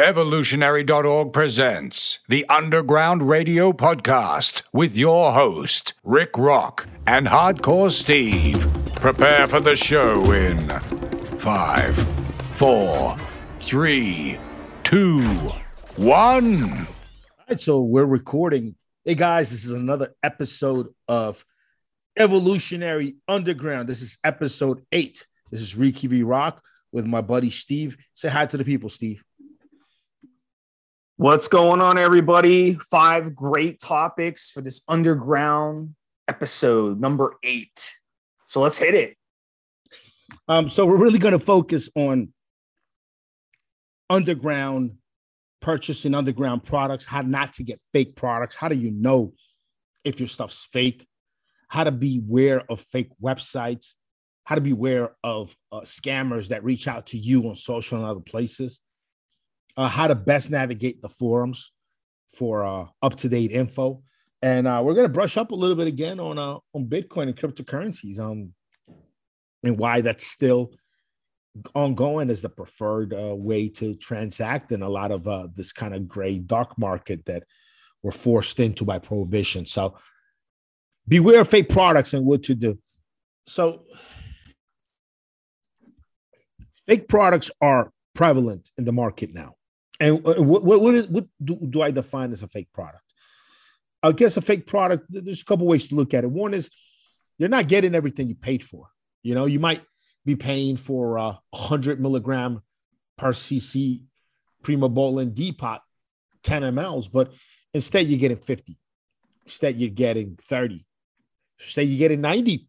Evolutionary.org presents the Underground Radio Podcast with your host, Rick Rock and Hardcore Steve. Prepare for the show in five, four, three, two, one. All right, so we're recording. Hey guys, this is another episode of Evolutionary Underground. This is episode eight. This is Ricky V Rock with my buddy Steve. Say hi to the people, Steve. What's going on, everybody? Five great topics for this underground episode number eight. So let's hit it. Um, so we're really going to focus on underground purchasing underground products, how not to get fake products, how do you know if your stuff's fake, how to beware of fake websites, how to beware of uh, scammers that reach out to you on social and other places uh, how to best navigate the forums for uh, up to date info. And uh, we're going to brush up a little bit again on uh, on Bitcoin and cryptocurrencies, um, and why that's still ongoing as the preferred uh, way to transact in a lot of uh, this kind of gray dark market that we're forced into by prohibition. So beware of fake products and what to do. So fake products are prevalent in the market now. And uh, what what, is, what do, do I define as a fake product? I guess a fake product. There's a couple ways to look at it. One is you're not getting everything you paid for. You know, you might be paying for a 100 milligram per cc Primobolan Depot, 10 mLs, but instead you're getting 50. Instead you're getting 30. Instead you're getting 90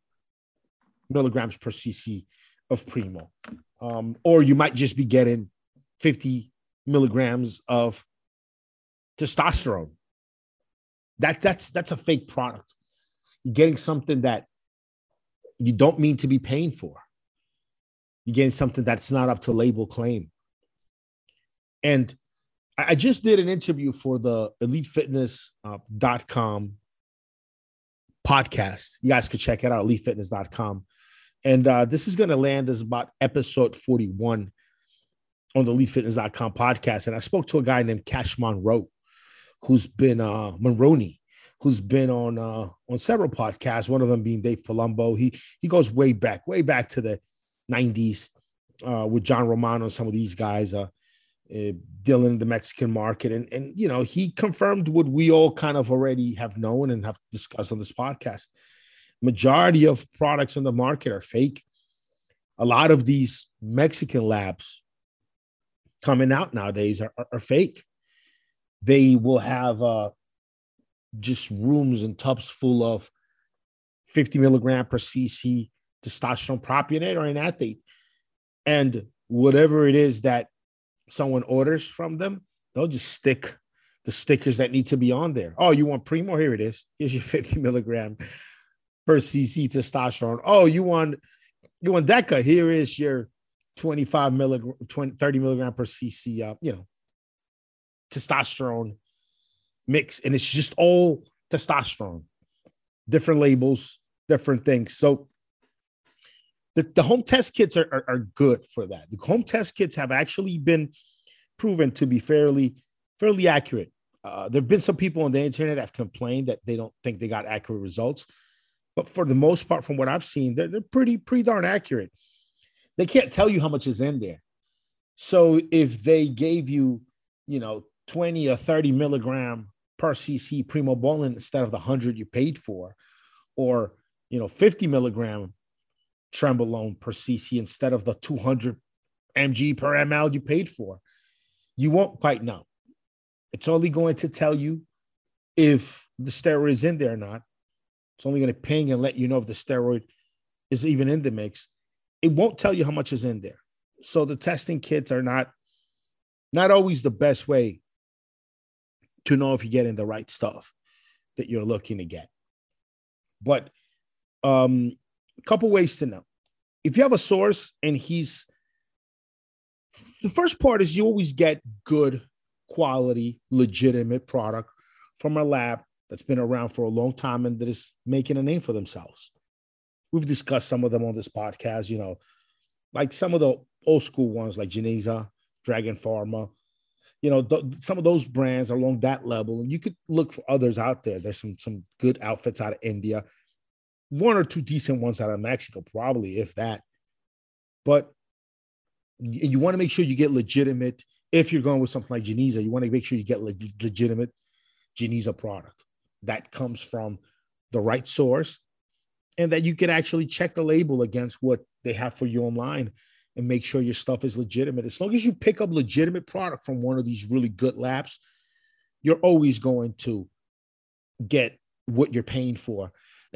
milligrams per cc of Primo. Um, or you might just be getting 50 milligrams of testosterone. That that's that's a fake product. You're getting something that you don't mean to be paying for. You're getting something that's not up to label claim. And I just did an interview for the elitefitness.com uh, podcast. You guys could check it out, elitefitness.com. And uh, this is going to land as about episode 41 on the elitefitness.com podcast, and I spoke to a guy named Cash Monroe, who's been uh Monroney, who's been on uh on several podcasts, one of them being Dave Palumbo. He he goes way back, way back to the 90s uh with John Romano and some of these guys uh, uh dealing in the Mexican market. And and you know, he confirmed what we all kind of already have known and have discussed on this podcast. Majority of products on the market are fake. A lot of these Mexican labs coming out nowadays are, are, are fake. They will have uh, just rooms and tubs full of 50 milligram per cc testosterone propionate or enanthate. And whatever it is that someone orders from them, they'll just stick the stickers that need to be on there. Oh, you want Primo? Here it is. Here's your 50 milligram per cc testosterone. Oh, you want you want DECA? Here is your 25 milligram, 20, 30 milligram per cc, uh, you know, testosterone mix. And it's just all testosterone, different labels, different things. So the, the home test kits are, are, are good for that. The home test kits have actually been proven to be fairly, fairly accurate. Uh, there have been some people on the internet that have complained that they don't think they got accurate results. But for the most part, from what I've seen, they're, they're pretty, pretty darn accurate they can't tell you how much is in there. So if they gave you, you know, 20 or 30 milligram per cc primobolan instead of the 100 you paid for, or, you know, 50 milligram trenbolone per cc instead of the 200 mg per ml you paid for, you won't quite know. It's only going to tell you if the steroid is in there or not. It's only going to ping and let you know if the steroid is even in the mix it won't tell you how much is in there. So the testing kits are not not always the best way to know if you're getting the right stuff that you're looking to get. But um, a couple ways to know. If you have a source and he's the first part is you always get good quality, legitimate product from a lab that's been around for a long time and that is making a name for themselves we've discussed some of them on this podcast, you know, like some of the old school ones like Geneza, Dragon Pharma, you know, th- some of those brands are along that level, and you could look for others out there. There's some some good outfits out of India, one or two decent ones out of Mexico, probably if that. But you, you want to make sure you get legitimate. If you're going with something like Geneza, you want to make sure you get le- legitimate Geneza product that comes from the right source, and that you can actually check the label against what they have for you online and make sure your stuff is legitimate. As long as you pick up legitimate product from one of these really good labs, you're always going to get what you're paying for.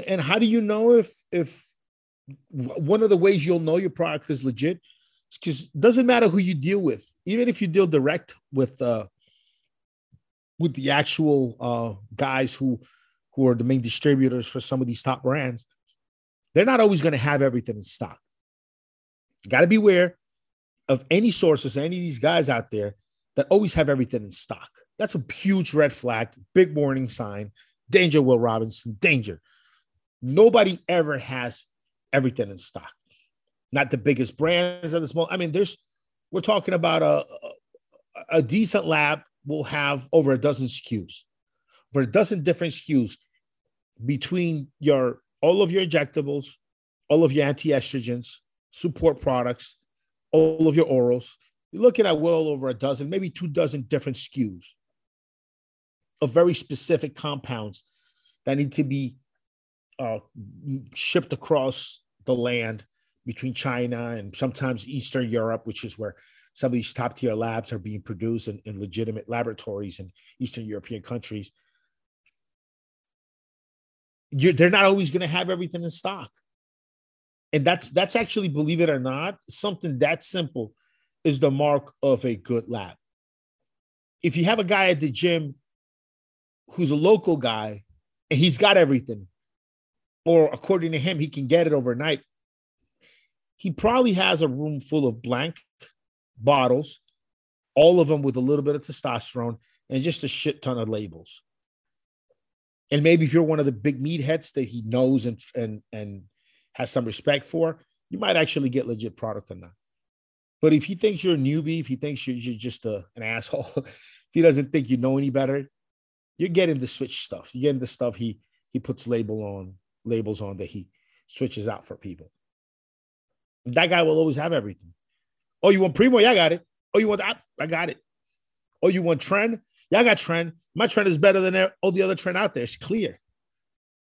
And how do you know if if one of the ways you'll know your product is legit? Because doesn't matter who you deal with, even if you deal direct with uh with the actual uh guys who who are the main distributors for some of these top brands, they're not always going to have everything in stock. Got to beware of any sources, any of these guys out there that always have everything in stock. That's a huge red flag, big warning sign. Danger, Will Robinson, danger. Nobody ever has everything in stock. Not the biggest brands or the small. I mean, there's we're talking about a, a, decent lab will have over a dozen SKUs, for a dozen different SKUs between your all of your injectables, all of your anti-estrogens, support products, all of your orals. You're looking at well over a dozen, maybe two dozen different SKUs of very specific compounds that need to be uh, shipped across the land between China and sometimes Eastern Europe, which is where some of these top tier labs are being produced in, in legitimate laboratories in Eastern European countries. You're, they're not always going to have everything in stock. And that's that's actually believe it or not something that simple is the mark of a good lab. If you have a guy at the gym who's a local guy and he's got everything or according to him he can get it overnight he probably has a room full of blank bottles all of them with a little bit of testosterone and just a shit ton of labels and maybe if you're one of the big meatheads that he knows and and and has some respect for, you might actually get legit product on that. But if he thinks you're a newbie, if he thinks you're, you're just a, an asshole, if he doesn't think you know any better, you're getting the switch stuff. You're getting the stuff he he puts label on labels on that he switches out for people. That guy will always have everything. Oh, you want Primo? Yeah, I got it. Oh, you want that? I got it. Oh, you want tren? I got tren. My tren is better than all the other tren out there. It's clear.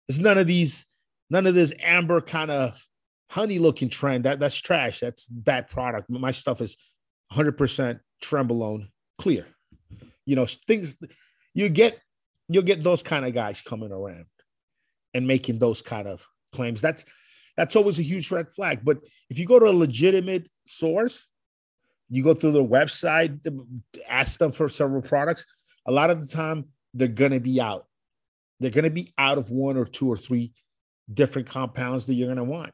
It's none of these None of this amber kind of honey looking tren. That that's trash. That's bad product. My stuff is 100% trenbolone clear. You know, things you get you'll get those kind of guys coming around and making those kind of claims. That's that's always a huge red flag. But if you go to a legitimate source, you go through their website, ask them for several products. A lot of the time, they're gonna be out. They're gonna be out of one or two or three different compounds that you're going to want.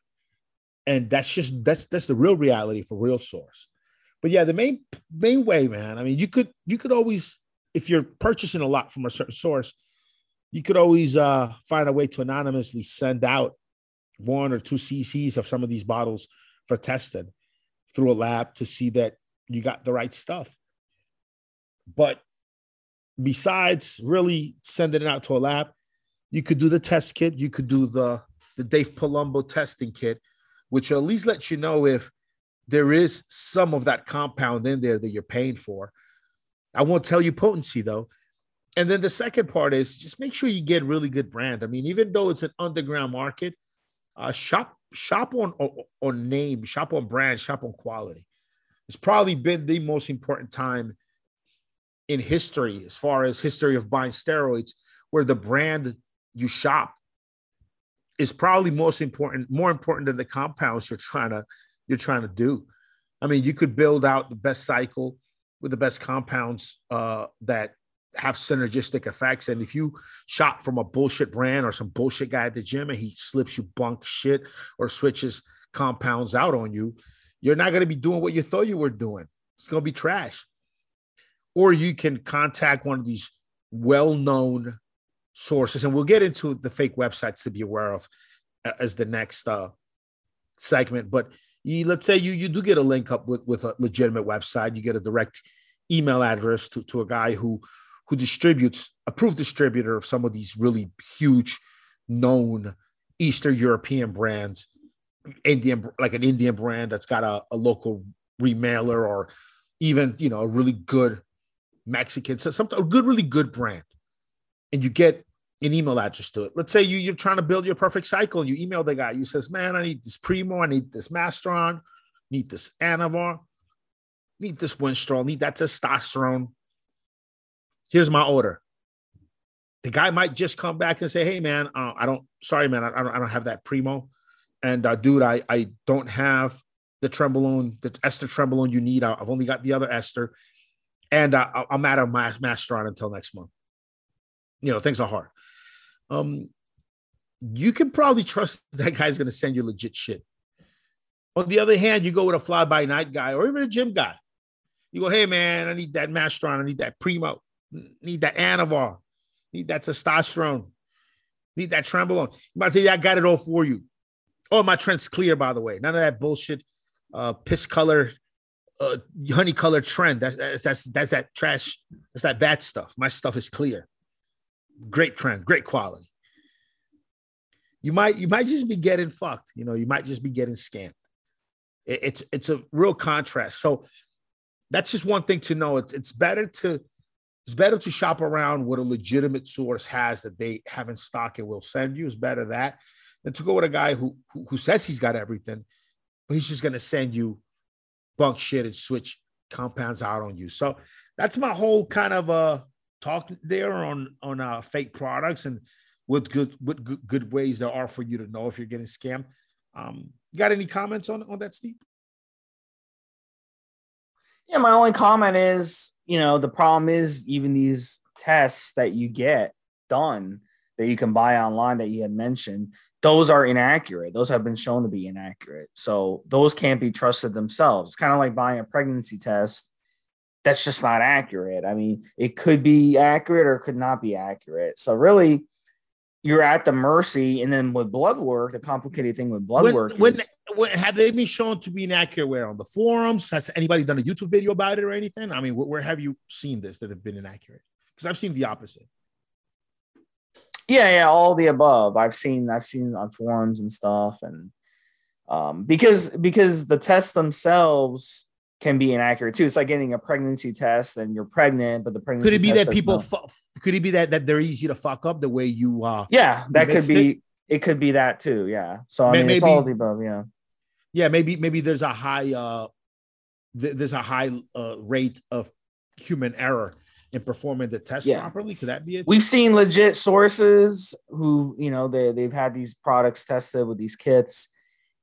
And that's just that's that's the real reality for real source. But yeah, the main main way, man. I mean, you could you could always if you're purchasing a lot from a certain source, you could always uh, find a way to anonymously send out one or two cc's of some of these bottles for testing through a lab to see that you got the right stuff. But besides really sending it out to a lab, you could do the test kit. You could do the the Dave Palumbo testing kit, which at least lets you know if there is some of that compound in there that you're paying for. I won't tell you potency though. And then the second part is just make sure you get really good brand. I mean, even though it's an underground market, uh, shop shop on on name, shop on brand, shop on quality. It's probably been the most important time in history, as far as history of buying steroids, where the brand you shop is probably most important, more important than the compounds you're trying to you're trying to do. I mean, you could build out the best cycle with the best compounds uh, that have synergistic effects. And if you shop from a bullshit brand or some bullshit guy at the gym and he slips you bunk shit or switches compounds out on you, you're not going to be doing what you thought you were doing. It's going to be trash. Or you can contact one of these well-known sources, and we'll get into the fake websites to be aware of as the next uh, segment. But you, let's say you you do get a link up with with a legitimate website, you get a direct email address to, to a guy who who distributes approved distributor of some of these really huge known Eastern European brands, Indian like an Indian brand that's got a, a local remailer or even you know a really good Mexican, so something a good, really good brand, and you get an email address to it. Let's say you, you're trying to build your perfect cycle. You email the guy. You says, "Man, I need this Primo. I need this Masteron. Need this Anavar. Need this Winstrol. Need that testosterone. Here's my order." The guy might just come back and say, "Hey, man, uh, I don't. Sorry, man, I, I, don't. I don't have that Primo. And uh, dude, I I don't have the Trenbolone, the ester Trenbolone you need. I've only got the other ester, and uh, I'm out of my until next month. You know, things are hard." um, you can probably trust that guy's going to send you legit shit. On the other hand, you go with a fly by night guy or even a gym guy. You go, hey man, I need that Masteron, I need that Primo, need that Anavar, need that testosterone, need that Trenbolone. You might say, yeah, I got it all for you. Oh, my tren's clear, by the way. None of that bullshit, uh, piss color, uh, honey color tren. That's, that's that's that trash. That's that bad stuff. My stuff is clear great tren, great quality. You might you might just be getting fucked. You know, you might just be getting scammed. It, it's it's a real contrast. So that's just one thing to know. It's it's better to it's better to shop around what a legitimate source has that they have in stock and will send you. It's better that than to go with a guy who who, who says he's got everything, but he's just gonna send you bunk shit and switch compounds out on you. So that's my whole kind of uh talk there on on uh, fake products and what good what good, good ways there are for you to know if you're getting scammed. Um, you got any comments on on that, Steve? Yeah, my only comment is, you know, the problem is even these tests that you get done that you can buy online that you had mentioned, those are inaccurate. Those have been shown to be inaccurate. So those can't be trusted themselves. It's kind of like buying a pregnancy test that's just not accurate. I mean, it could be accurate or could not be accurate. So really, you're at the mercy. And then with blood work, the complicated thing with blood when, work when, is, when, have they been shown to be inaccurate? Where on the forums? Has anybody done a YouTube video about it or anything? I mean, where, where have you seen this that have been inaccurate? Because I've seen the opposite. Yeah, yeah, all the above. I've seen, I've seen on forums and stuff, and um, because because the tests themselves can be inaccurate too. It's like getting a pregnancy test and you're pregnant, but the pregnancy could it be that people fu- could it be that that they're easy to fuck up the way you uh yeah that could be it? it? could be that too yeah so I mean it's all the above yeah yeah maybe maybe there's a high uh th- there's a high uh, rate of human error in performing the test yeah. properly could that be it we've seen legit sources who you know they, they've had these products tested with these kits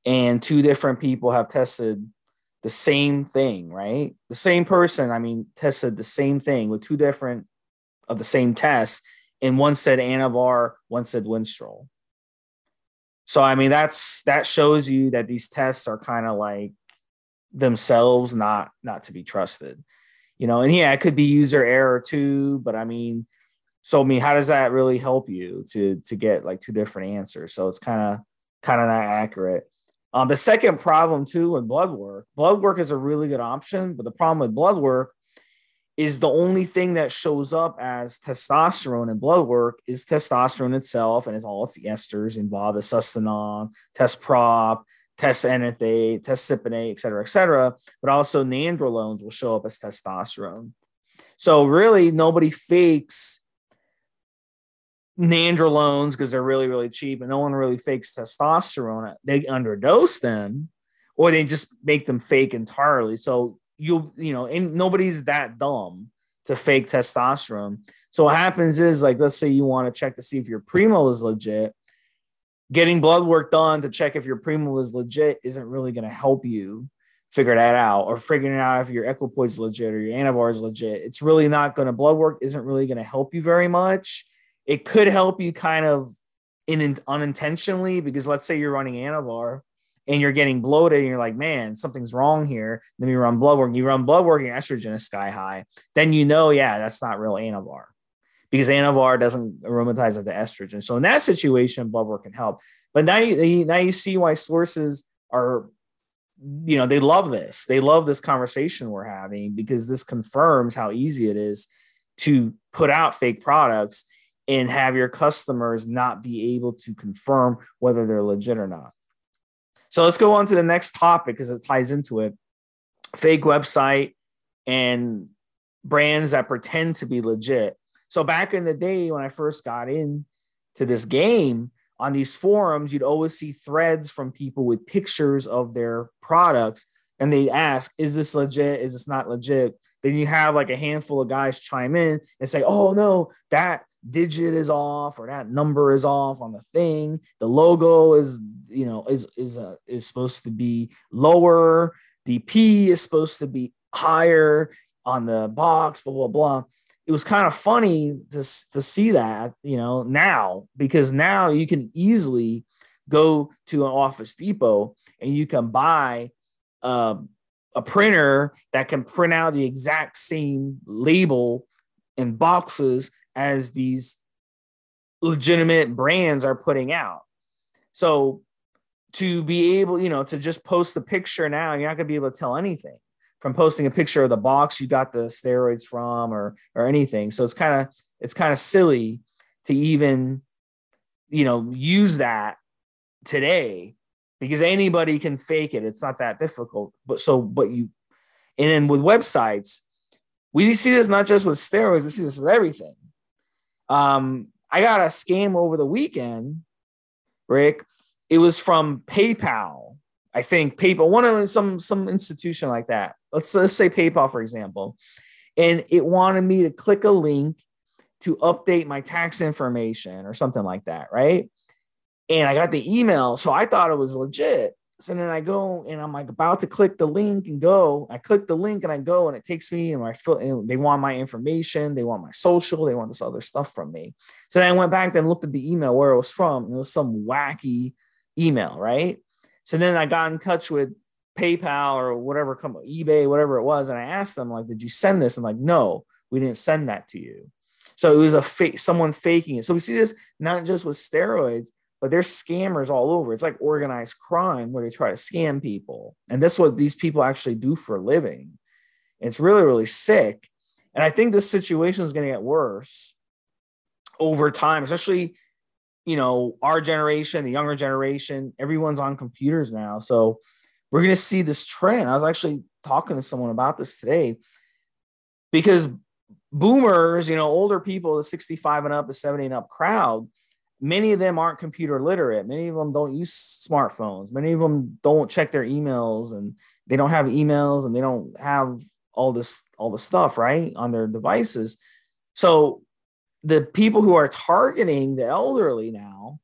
and two different people have tested the same thing, right? The same person, I mean, tested the same thing with two different of the same tests, and one said Anavar, one said Winstrol. So I mean, that's that shows you that these tests are kind of like themselves not not to be trusted, you know. And yeah, it could be user error too, but I mean, so I mean, how does that really help you to to get like two different answers? So it's kind of kind of not accurate. Um, the second problem too with blood work, blood work is a really good option, but the problem with blood work is the only thing that shows up as testosterone in blood work is testosterone itself and it's all its esters involved, the sustanon, test prop, test enanthate, test cypionate, et cetera, et cetera. But also nandrolones will show up as testosterone. So really nobody fakes nandrolones because they're really really cheap and no one really fakes testosterone they underdose them or they just make them fake entirely so you'll you know and nobody's that dumb to fake testosterone so what happens is like let's say you want to check to see if your primo is legit getting blood work done to check if your primo is legit isn't really going to help you figure that out or figuring out if your equipoise is legit or your anavar is legit it's really not going to blood work isn't really going to help you very much it could help you kind of in unintentionally because let's say you're running Anavar and you're getting bloated and you're like, man, something's wrong here. Then you run blood work. You run blood work, your estrogen is sky high. Then you know, yeah, that's not real Anavar because Anavar doesn't aromatize at the estrogen. So in that situation, blood work can help. But now you now you see why sources are you know, they love this. They love this conversation we're having because this confirms how easy it is to put out fake products and have your customers not be able to confirm whether they're legit or not. So let's go on to the next topic because it ties into it. Fake website and brands that pretend to be legit. So back in the day when I first got in to this game on these forums, you'd always see threads from people with pictures of their products and they ask, is this legit? Is this not legit? Then you have like a handful of guys chime in and say, oh no, that digit is off or that number is off on the thing. The logo is, you know, is is a, is supposed to be lower. The P is supposed to be higher on the box, blah blah blah. It was kind of funny to to see that, you know, now because now you can easily go to an Office Depot and you can buy uh, a printer that can print out the exact same label in boxes as these legitimate brands are putting out. So to be able, you know, to just post the picture now, you're not going to be able to tell anything from posting a picture of the box you got the steroids from or or anything. So it's kind of it's kind of silly to even you know use that today because anybody can fake it. It's not that difficult. But so but you and then with websites, we see this not just with steroids, we see this with everything. Um, I got a scam over the weekend, Rick. It was from PayPal. I think PayPal, one of some some institution like that. Let's let's say PayPal, for example, and it wanted me to click a link to update my tax information or something like that, right? And I got the email, so I thought it was legit. So then I go and I'm like about to click the link and go. I click the link and I go and it takes me and my foot. And they want my information, they want my social, they want this other stuff from me. So then I went back and looked at the email where it was from, and it was some wacky email, right? So then I got in touch with PayPal or whatever, come eBay, whatever it was, and I asked them like, "Did you send this?" I'm like, "No, we didn't send that to you." So it was a fake, someone faking it. So we see this not just with steroids, but there's scammers all over. It's like organized crime where they try to scam people. And that's what these people actually do for a living. It's really, really sick. And I think this situation is going to get worse over time, especially, you know, our generation, the younger generation, everyone's on computers now. So we're going to see this trend. I was actually talking to someone about this today because boomers, you know, older people, the 65 and up, the 70 and up crowd, many of them aren't computer literate. Many of them don't use smartphones. Many of them don't check their emails and they don't have emails and they don't have all this all the stuff right on their devices. So the people who are targeting the elderly now,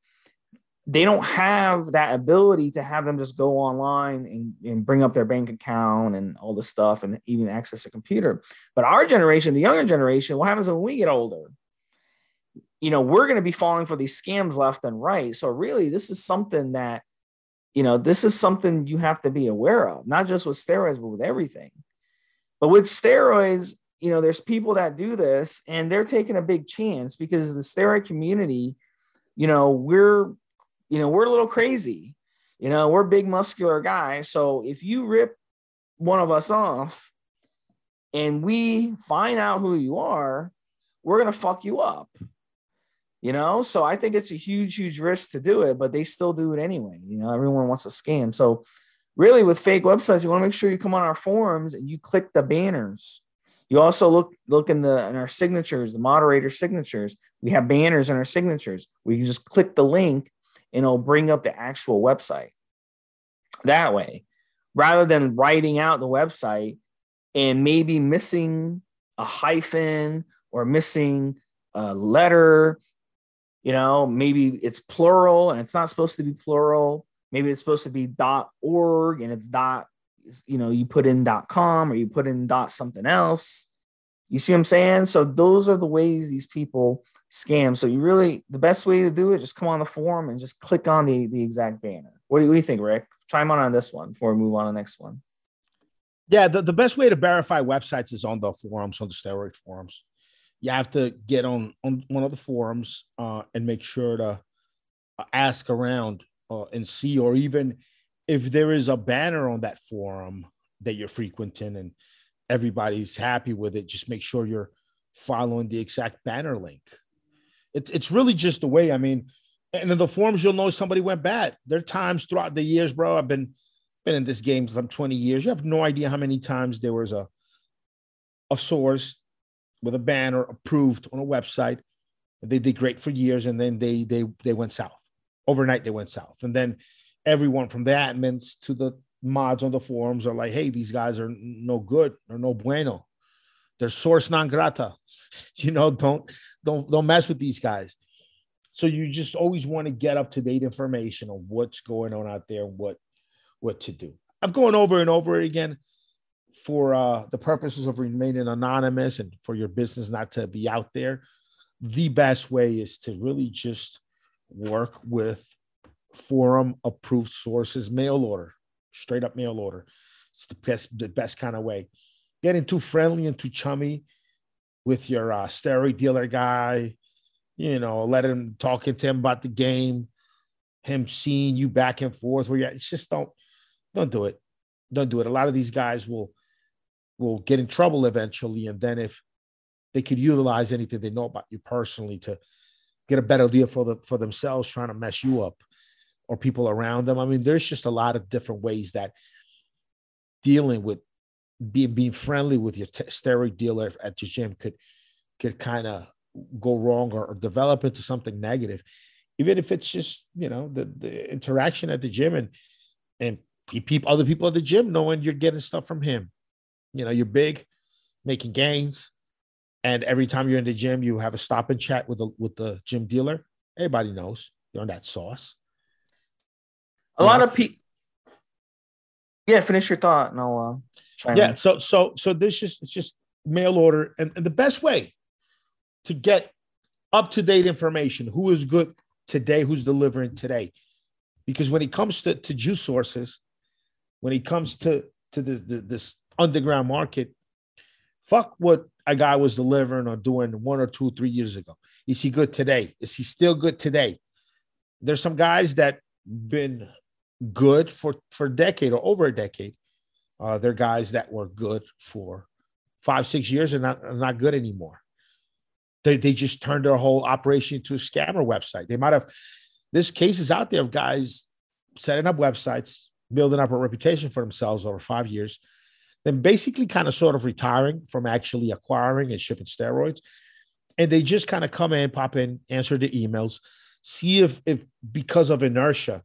they don't have that ability to have them just go online and, and bring up their bank account and all this stuff and even access a computer. But our generation, the younger generation, what happens when we get older? you know, we're going to be falling for these scams left and right. So really, this is something that, you know, this is something you have to be aware of, not just with steroids, but with everything. But with steroids, you know, there's people that do this and they're taking a big chance because the steroid community, you know, we're, you know, we're a little crazy. You know, we're big muscular guys. So if you rip one of us off and we find out who you are, we're going to fuck you up you know so i think it's a huge huge risk to do it but they still do it anyway you know everyone wants to scam so really with fake websites you want to make sure you come on our forums and you click the banners you also look look in the in our signatures the moderator signatures. We have banners in our signatures. We you just click the link and it'll bring up the actual website. That way rather than writing out the website and maybe missing a hyphen or missing a letter you know maybe it's plural and it's not supposed to be plural. Maybe it's supposed to be org and it's dot you know you put in dot com or you put in dot something else. You see what i'm saying? So those are the ways these people scam. So you really the best way to do it just come on the forum and just click on the the exact banner. What do you, what do you think rick? Chime on on this one before we move on to the next one. Yeah the, the best way to verify websites is on the forums on the steroid forums. You have to get on on one of the forums uh, and make sure to uh, ask around uh, and see, or even if there is a banner on that forum that you're frequenting and everybody's happy with it, just make sure you're following the exact banner link. It's it's really just the way. I mean, and in the forums, you'll know somebody went bad. There are times throughout the years, bro. I've been been in this game some 20 years. You have no idea how many times there was a a source with a banner approved on a website. They did great for years, and then they they they went south. Overnight, they went south, and then everyone from the admins to the mods on the forums are like, "Hey, these guys are no good or no bueno. They're source non grata. You know, don't don't don't mess with these guys." So you just always want to get up to date information on what's going on out there, and what what to do. I've gone over and over again for uh, the purposes of remaining anonymous and for your business not to be out there. The best way is to really just work with forum approved sources, mail order, straight up mail order. It's the best, the best kind of way. Getting too friendly and too chummy with your uh, steroid dealer guy, you know, let him talking to him about the game, him seeing you back and forth. Where you it's just don't don't do it. Don't do it. A lot of these guys will will get in trouble eventually, and then if they could utilize anything they know about you personally to get a better deal for the for themselves, trying to mess you up or people around them. I mean, there's just a lot of different ways that dealing with being being friendly with your t- steroid dealer at your gym could could kind of go wrong or, or, develop into something negative. Even if it's just you know the, the interaction at the gym and and people other people at the gym knowing you're getting stuff from him. You know you're big making gains and every time you're in the gym you have a stop and chat with the with the gym dealer everybody knows you're on that sauce a lot of people yeah finish your thought and i'll uh, yeah in. so so so this is it's just mail order and, and the best way to get up to date information who is good today who's delivering today. Because when it comes to, to juice sources when it comes to to this this underground market fuck what a guy was delivering or doing one or two three years ago. Is he good today? Is he still good today? There's some guys that been good for for a decade or over a decade uh, they're guys that were good for five six years and not, not good anymore they, they just turned their whole operation into a scammer website. They might have, there's cases out there of guys setting up websites, building up a reputation for themselves over five years, then basically kind of sort of retiring from actually acquiring and shipping steroids. And they just kind of come in, pop in, answer the emails, see if, if because of inertia,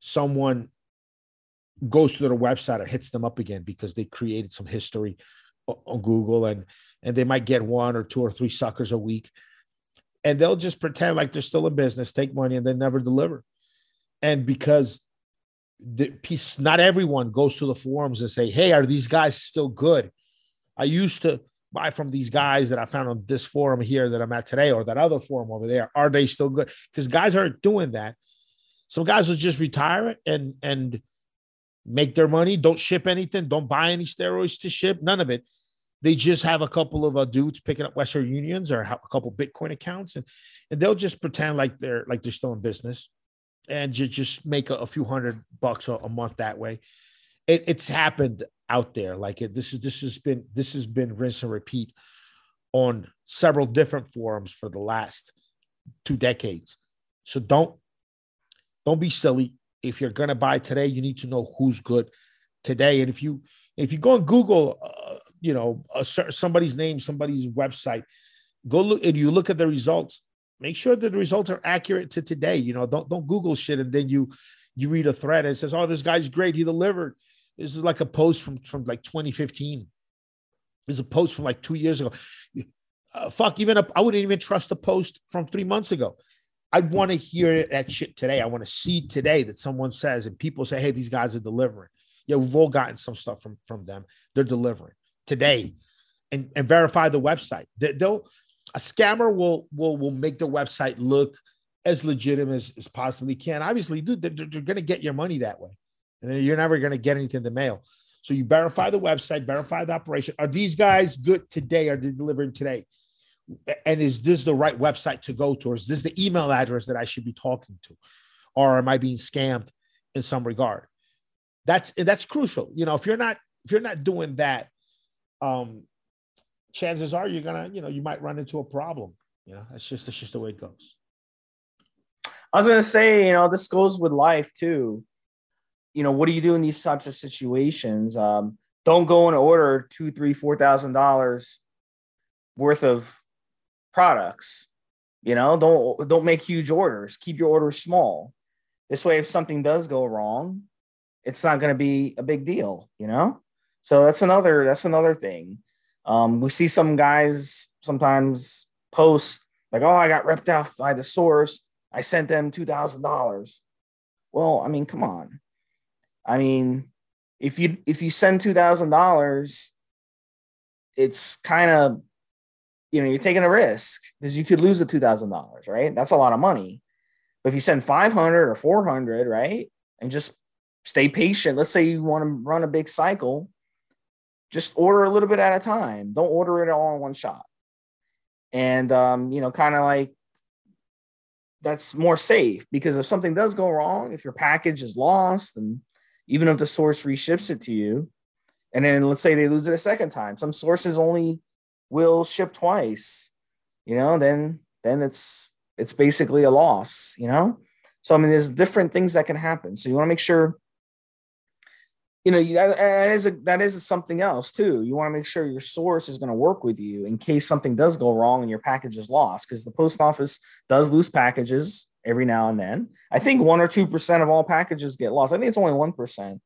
someone goes to their website or hits them up again because they created some history on Google and and they might get one or two or three suckers a week. And they'll just pretend like they're still in business, take money, and then never deliver. And because the piece, not everyone goes to the forums and say, Hey, are these guys still good? I used to buy from these guys that I found on this forum here that I'm at today or that other forum over there. Are they still good? Because guys aren't doing that. Some guys will just retire and and make their money, don't ship anything, don't buy any steroids to ship, none of it they just have a couple of uh, dudes picking up Western Unions or a couple Bitcoin accounts, and, and they'll just pretend like they're like they're still in business, and you just make a, a few hundred bucks a, a month that way. It, it's happened out there. Like it, this is this has been this has been rinse and repeat on several different forums for the last two decades. So don't don't be silly. If you're gonna buy today, you need to know who's good today. And if you if you go on Google. Uh, you know a, somebody's name, somebody's website. Go look and you look at the results. Make sure that the results are accurate to today. You know, don't don't Google shit and then you you read a thread and it says, "Oh, this guy's great. He delivered." This is like a post from from like 2015. There's a post from like two years ago. Uh, fuck, even up, I wouldn't even trust a post from three months ago. I want to hear that shit today. I want to see today that someone says and people say, "Hey, these guys are delivering." Yeah, we've all gotten some stuff from from them. They're delivering today and, and verify the website. They, will a scammer will will will make the website look as legitimate as, as possibly can. Obviously, dude, they're, they're going to get your money that way, and you're never going to get anything in the mail. So you verify the website, verify the operation. Are these guys good today? Are they delivering today? And is this the right website to go to? Or is this the email address that I should be talking to? Or am I being scammed in some regard? that's that's crucial. You know, if you're not if you're not doing that, um, chances are you're gonna, you know, you might run into a problem. You know, that's just that's just the way it goes. I was gonna say, you know, this goes with life too. You know, what do you do in these types of situations? Um, don't go and order two, three, four thousand dollars worth of products. You know, don't don't make huge orders. Keep your orders small. This way, if something does go wrong, it's not going to be a big deal. You know, so that's another that's another thing. Um, we see some guys sometimes post like, "Oh, I got ripped off by the source. I sent them two thousand dollars." Well, I mean, come on. I mean, if you if you send two thousand dollars, it's kind of you know, you're taking a risk because you could lose the two thousand dollars, right? That's a lot of money. But if you send five hundred or four hundred, right, and just stay patient. Let's say you want to run a big cycle, just order a little bit at a time. Don't order it all in one shot. And um, you know, kind of like that's more safe because if something does go wrong, if your package is lost, and even if the source reships it to you, and then let's say they lose it a second time, some sources only will ship twice, you know, then then it's it's basically a loss, you know. So I mean, there's different things that can happen. So you want to make sure, you know, that, that is a, that is something else too. You want to make sure your source is going to work with you in case something does go wrong and your package is lost, because the post office does lose packages every now and then. I think one or two percent of all packages get lost. I think it's only one percent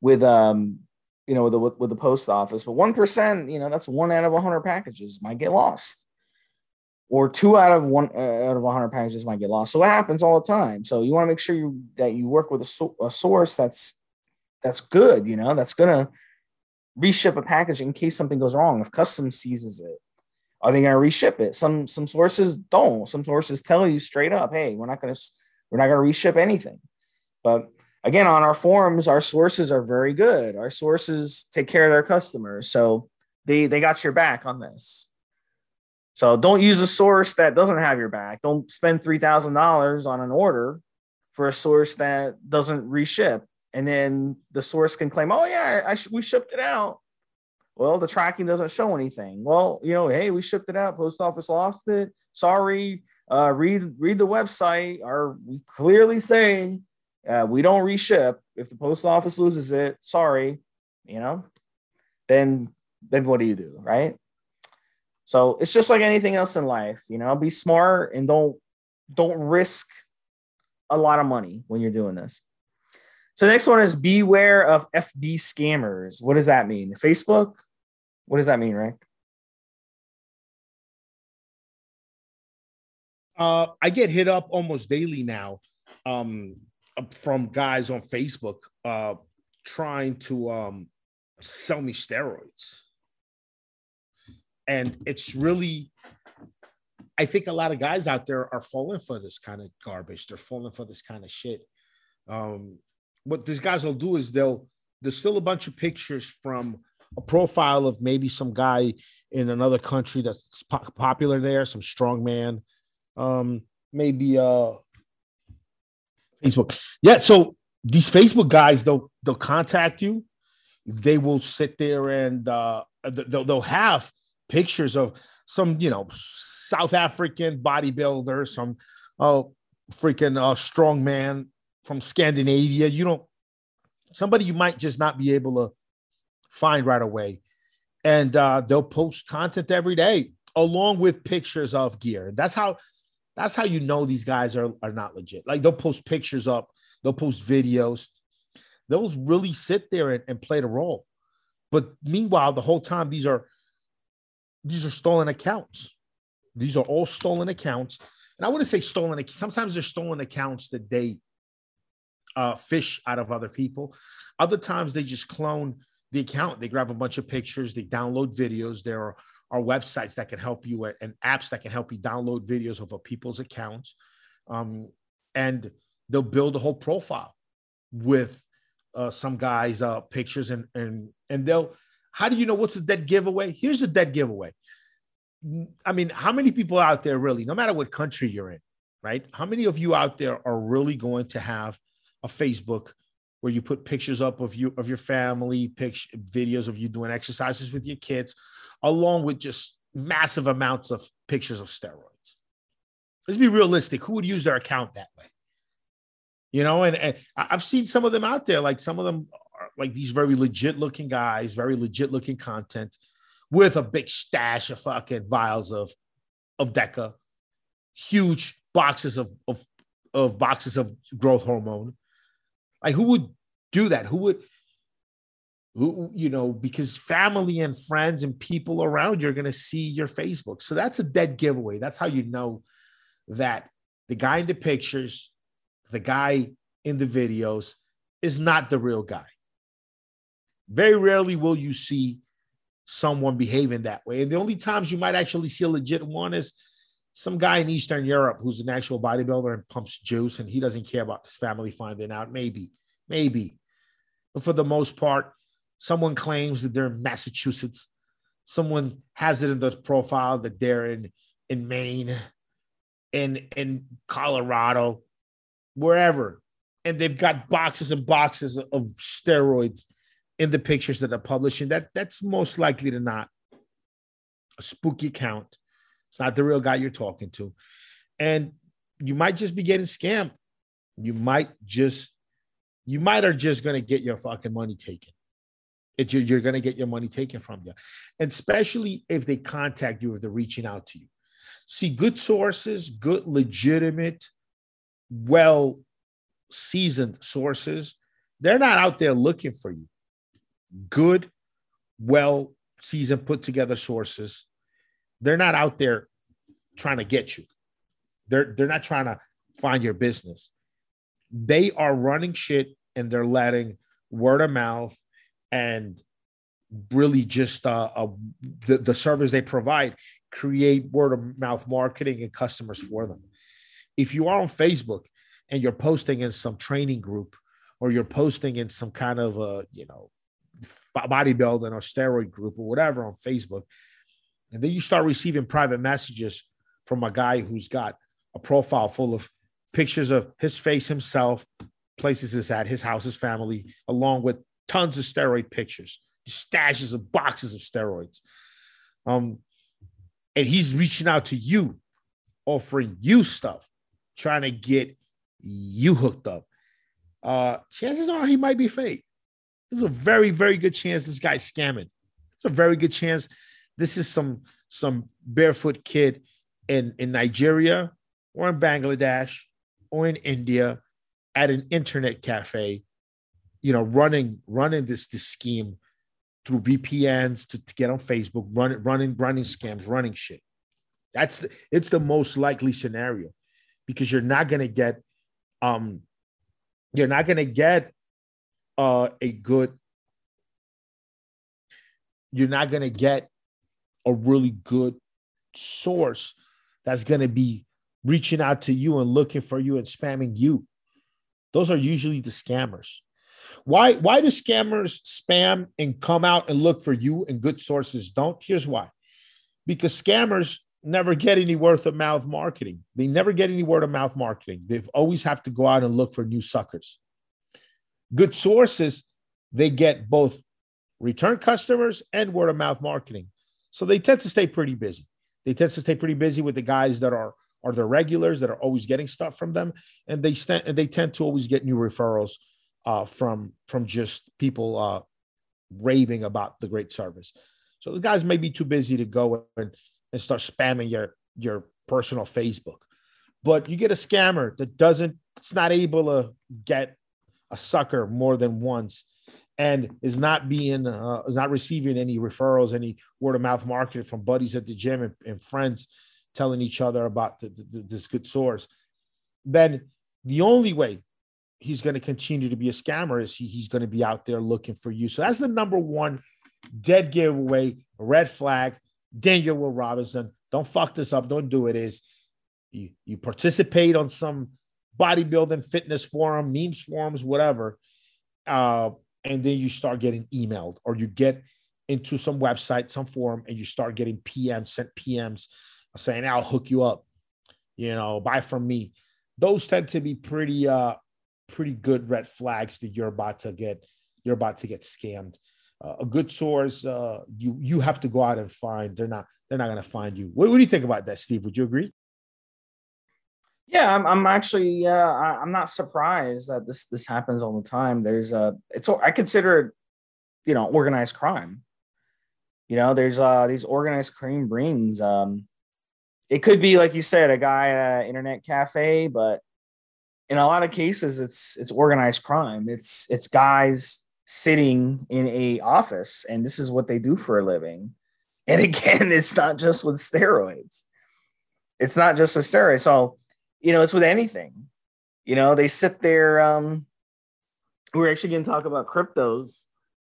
with um you know, with the with the post office. But one percent, you know, that's one out of hundred packages might get lost, or two out of one uh, out of hundred packages might get lost. So it happens all the time. So you want to make sure you that you work with a, so, a source that's that's good. You know, that's gonna reship a package in case something goes wrong. If customs seizes it, are they gonna reship it? Some some sources don't. Some sources tell you straight up, hey, we're not gonna we're not gonna reship anything. But again on our forums our sources are very good. Our sources take care of their customers. So they they got your back on this. So don't use a source that doesn't have your back. Don't spend $3000 on an order for a source that doesn't reship. And then the source can claim oh yeah I sh- we shipped it out. Well the tracking doesn't show anything. Well you know hey we shipped it out. Post office lost it. Sorry uh, read read the website. Or we clearly say uh, we don't reship. If the post office loses it, sorry, you know, then then what do you do, right? So it's just like anything else in life, you know, be smart and don't don't risk a lot of money when you're doing this. So next one is beware of FB scammers. What does that mean? Facebook? What does that mean, Rick? Uh, I get hit up almost daily now um, from guys on Facebook uh, trying to um, sell me steroids. And it's really, I think a lot of guys out there are falling for this kind of garbage. They're falling for this kind of shit. Um, what these guys will do is they'll, there's still a bunch of pictures from a profile of maybe some guy in another country that's po- popular there, some strong man, um, maybe uh, Facebook. Yeah. So these Facebook guys, they'll they'll contact you. They will sit there and uh, they'll they'll have pictures of some you know South African bodybuilder, some oh freaking uh, strong man from Scandinavia. You know, somebody you might just not be able to find right away, and uh, they'll post content every day along with pictures of gear. That's how that's how you know these guys are, are not legit. Like they'll post pictures up, they'll post videos. Those really sit there and, and play the role. But meanwhile, the whole time these are these are stolen accounts. These are all stolen accounts. And I wouldn't say stolen. Sometimes they're stolen accounts that they uh, phish out of other people. Other times they just clone the account. They grab a bunch of pictures, they download videos. There are are websites that can help you and apps that can help you download videos of a people's accounts. Um, and they'll build a whole profile with uh, some guys' uh, pictures and and and they'll. How do you know what's a dead giveaway? Here's a dead giveaway. I mean, how many people out there really, no matter what country you're in, right? How many of you out there are really going to have a Facebook where you put pictures up of you of your family, pictures, videos of you doing exercises with your kids, along with just massive amounts of pictures of steroids. Let's be realistic. Who would use their account that way? You know, and, and I've seen some of them out there, like some of them are like these very legit looking guys, very legit looking content with a big stash of fucking vials of of Deca, huge boxes of, of, of boxes of growth hormone. Like who would do that? Who would who you know because family and friends and people around you are going to see your facebook. So that's a dead giveaway. That's how you know that the guy in the pictures the guy in the videos is not the real guy. Very rarely will you see someone behaving that way. And the only times you might actually see a legit one is some guy in eastern europe who's an actual bodybuilder and pumps juice and he doesn't care about his family finding out. Maybe maybe. But for the most part someone claims that they're in Massachusetts, someone has it in their profile that they're in in Maine, in in Colorado, wherever, and they've got boxes and boxes of steroids in the pictures that they're publishing. That that's most likely to not a spooky account. It's not the real guy you're talking to, and you might just be getting scammed. You might just, you might are just gonna get your fucking money taken it, you're, you're going to get your money taken from you. And especially if they contact you, if they're reaching out to you. See, good sources, good, legitimate, well seasoned sources, they're not out there looking for you. Good, well seasoned, put together sources, they're not out there trying to get you. They're, they're not trying to find your business. They are running shit and they're letting word of mouth and really just uh, uh, the, the service they provide create word of mouth marketing and customers for them. If you are on Facebook and you're posting in some training group or you're posting in some kind of a, you know, bodybuilding or steroid group or whatever on Facebook, and then you start receiving private messages from a guy who's got a profile full of pictures of his face himself, places is at his house, his family, along with tons of steroid pictures, stashes of boxes of steroids. Um, and he's reaching out to you, offering you stuff, trying to get you hooked up. Uh, chances are he might be fake. There's a very, very good chance this guy's scamming. It's a very good chance this is some some barefoot kid in, in Nigeria or in Bangladesh or in India at an internet cafe you know, running running this this scheme through VPNs to, to get on Facebook, running running running scams, running shit. That's the, it's the most likely scenario because you're not to get um you're not to get uh a good you're not to get a really good source that's to be reaching out to you and looking for you and spamming you. Those are usually the scammers. Why why do scammers spam and come out and look for you and good sources don't? Here's why. Because scammers never get any word of mouth marketing. They never get any word of mouth marketing. They always have to go out and look for new suckers. Good sources, they get both return customers and word of mouth marketing. So they tend to stay pretty busy. They tend to stay pretty busy with the guys that are are the regulars that are always getting stuff from them, and they st- and they tend to always get new referrals uh, from from just people uh, raving about the great service. So the guys may be too busy to go and, and start spamming your your personal Facebook, but you get a scammer that doesn't, it's not able to get a sucker more than once, and is not being uh, is not receiving any referrals, any word of mouth marketing from buddies at the gym and, and friends telling each other about the, the, this good source. Then the only way he's going to continue to be a scammer is he, he's going to be out there looking for you. So that's the number one dead giveaway, red flag. Danger Will Robinson, don't fuck this up. Don't do it. Is you, you participate on some bodybuilding fitness forum, memes forums, whatever, uh, and then you start getting emailed or you get into some website, some forum, and you start getting PMs, sent PMs saying, I'll hook you up, you know, buy from me. Those tend to be pretty uh pretty good red flags that you're about to get you're about to get scammed. Uh, a good source, uh, you you have to go out and find. They're not they're not going to find you. What, what, do you think about that, Steve? Would you agree? Yeah, I'm, I'm actually uh, I, am not surprised that this this happens all the time. There's a it's I consider it, you know, organized crime. You know, there's uh these organized crime rings. Um, it could be like you said, a guy at an internet cafe, but in a lot of cases, it's it's organized crime. It's it's guys sitting in a office and this is what they do for a living. And again it's not just with steroids. It's not just with steroids. So you know it's with anything. You know they sit there um we're actually going to talk about cryptos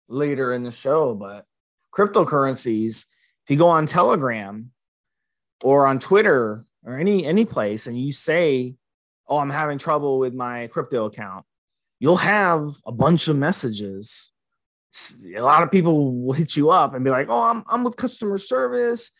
later in the show but cryptocurrencies if you go on telegram or on twitter or any any place and you say oh i'm having trouble with my crypto account you'll have a bunch of messages. A lot of people will hit you up and be like, "Oh, I'm I'm with customer service.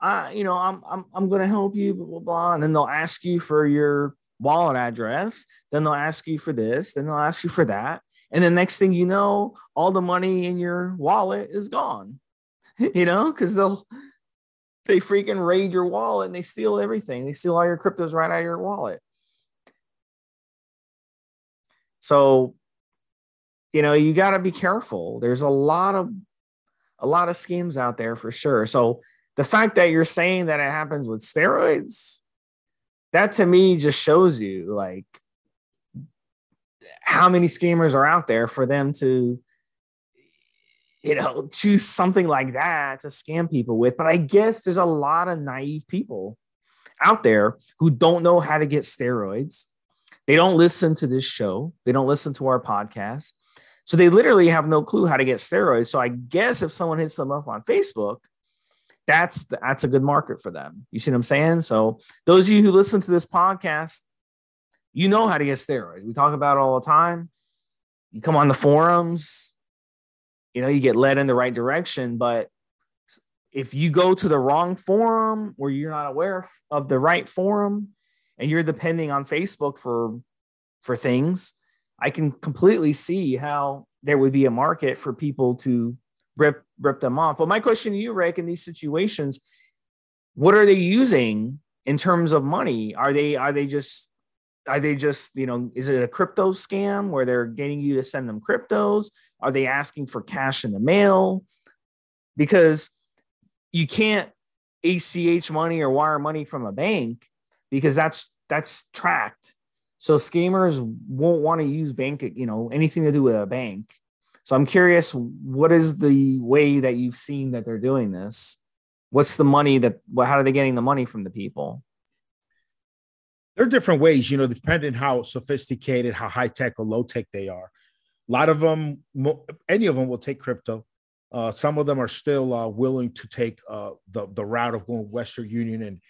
I, you know, I'm I'm I'm going to help you." Blah blah blah. And then they'll ask you for your wallet address. Then they'll ask you for this. Then they'll ask you for that. And the next thing you know, all the money in your wallet is gone. you know, because they'll they freaking raid your wallet and they steal everything. They steal all your cryptos right out of your wallet. So, you know, you got to be careful. There's a lot of a lot of schemes out there for sure. So, the fact that you're saying that it happens with steroids, that to me just shows you like how many schemers are out there for them to you know choose something like that to scam people with but i guess there's a lot of naive people out there who don't know how to get steroids they don't listen to this show, they don't listen to our podcast. So they literally have no clue how to get steroids. So I guess if someone hits them up on Facebook, that's that's a good market for them. You see what I'm saying? So those of you who listen to this podcast, you know how to get steroids. We talk about it all the time. You come on the forums, you know, you get led in the right direction. But if you go to the wrong forum or you're not aware of the right forum, and you're depending on Facebook for for things, I can completely see how there would be a market for people to rip rip them off. But my question to you, Rick, in these situations, what are they using in terms of money? Are they are they just are they just you know is it a crypto scam where they're getting you to send them cryptos? Are they asking for cash in the mail? Because you can't ACH money or wire money from a bank because that's that's tracked. So schemers won't want to use bank, you know, anything to do with a bank. So I'm curious, what is the way that you've seen that they're doing this? What's the money that? How are they getting the money from the people? There are different ways, you know, depending how sophisticated, how high tech or low tech they are. A lot of them, any of them, will take crypto. Uh, some of them are still uh, willing to take uh, the the route of going Western Union and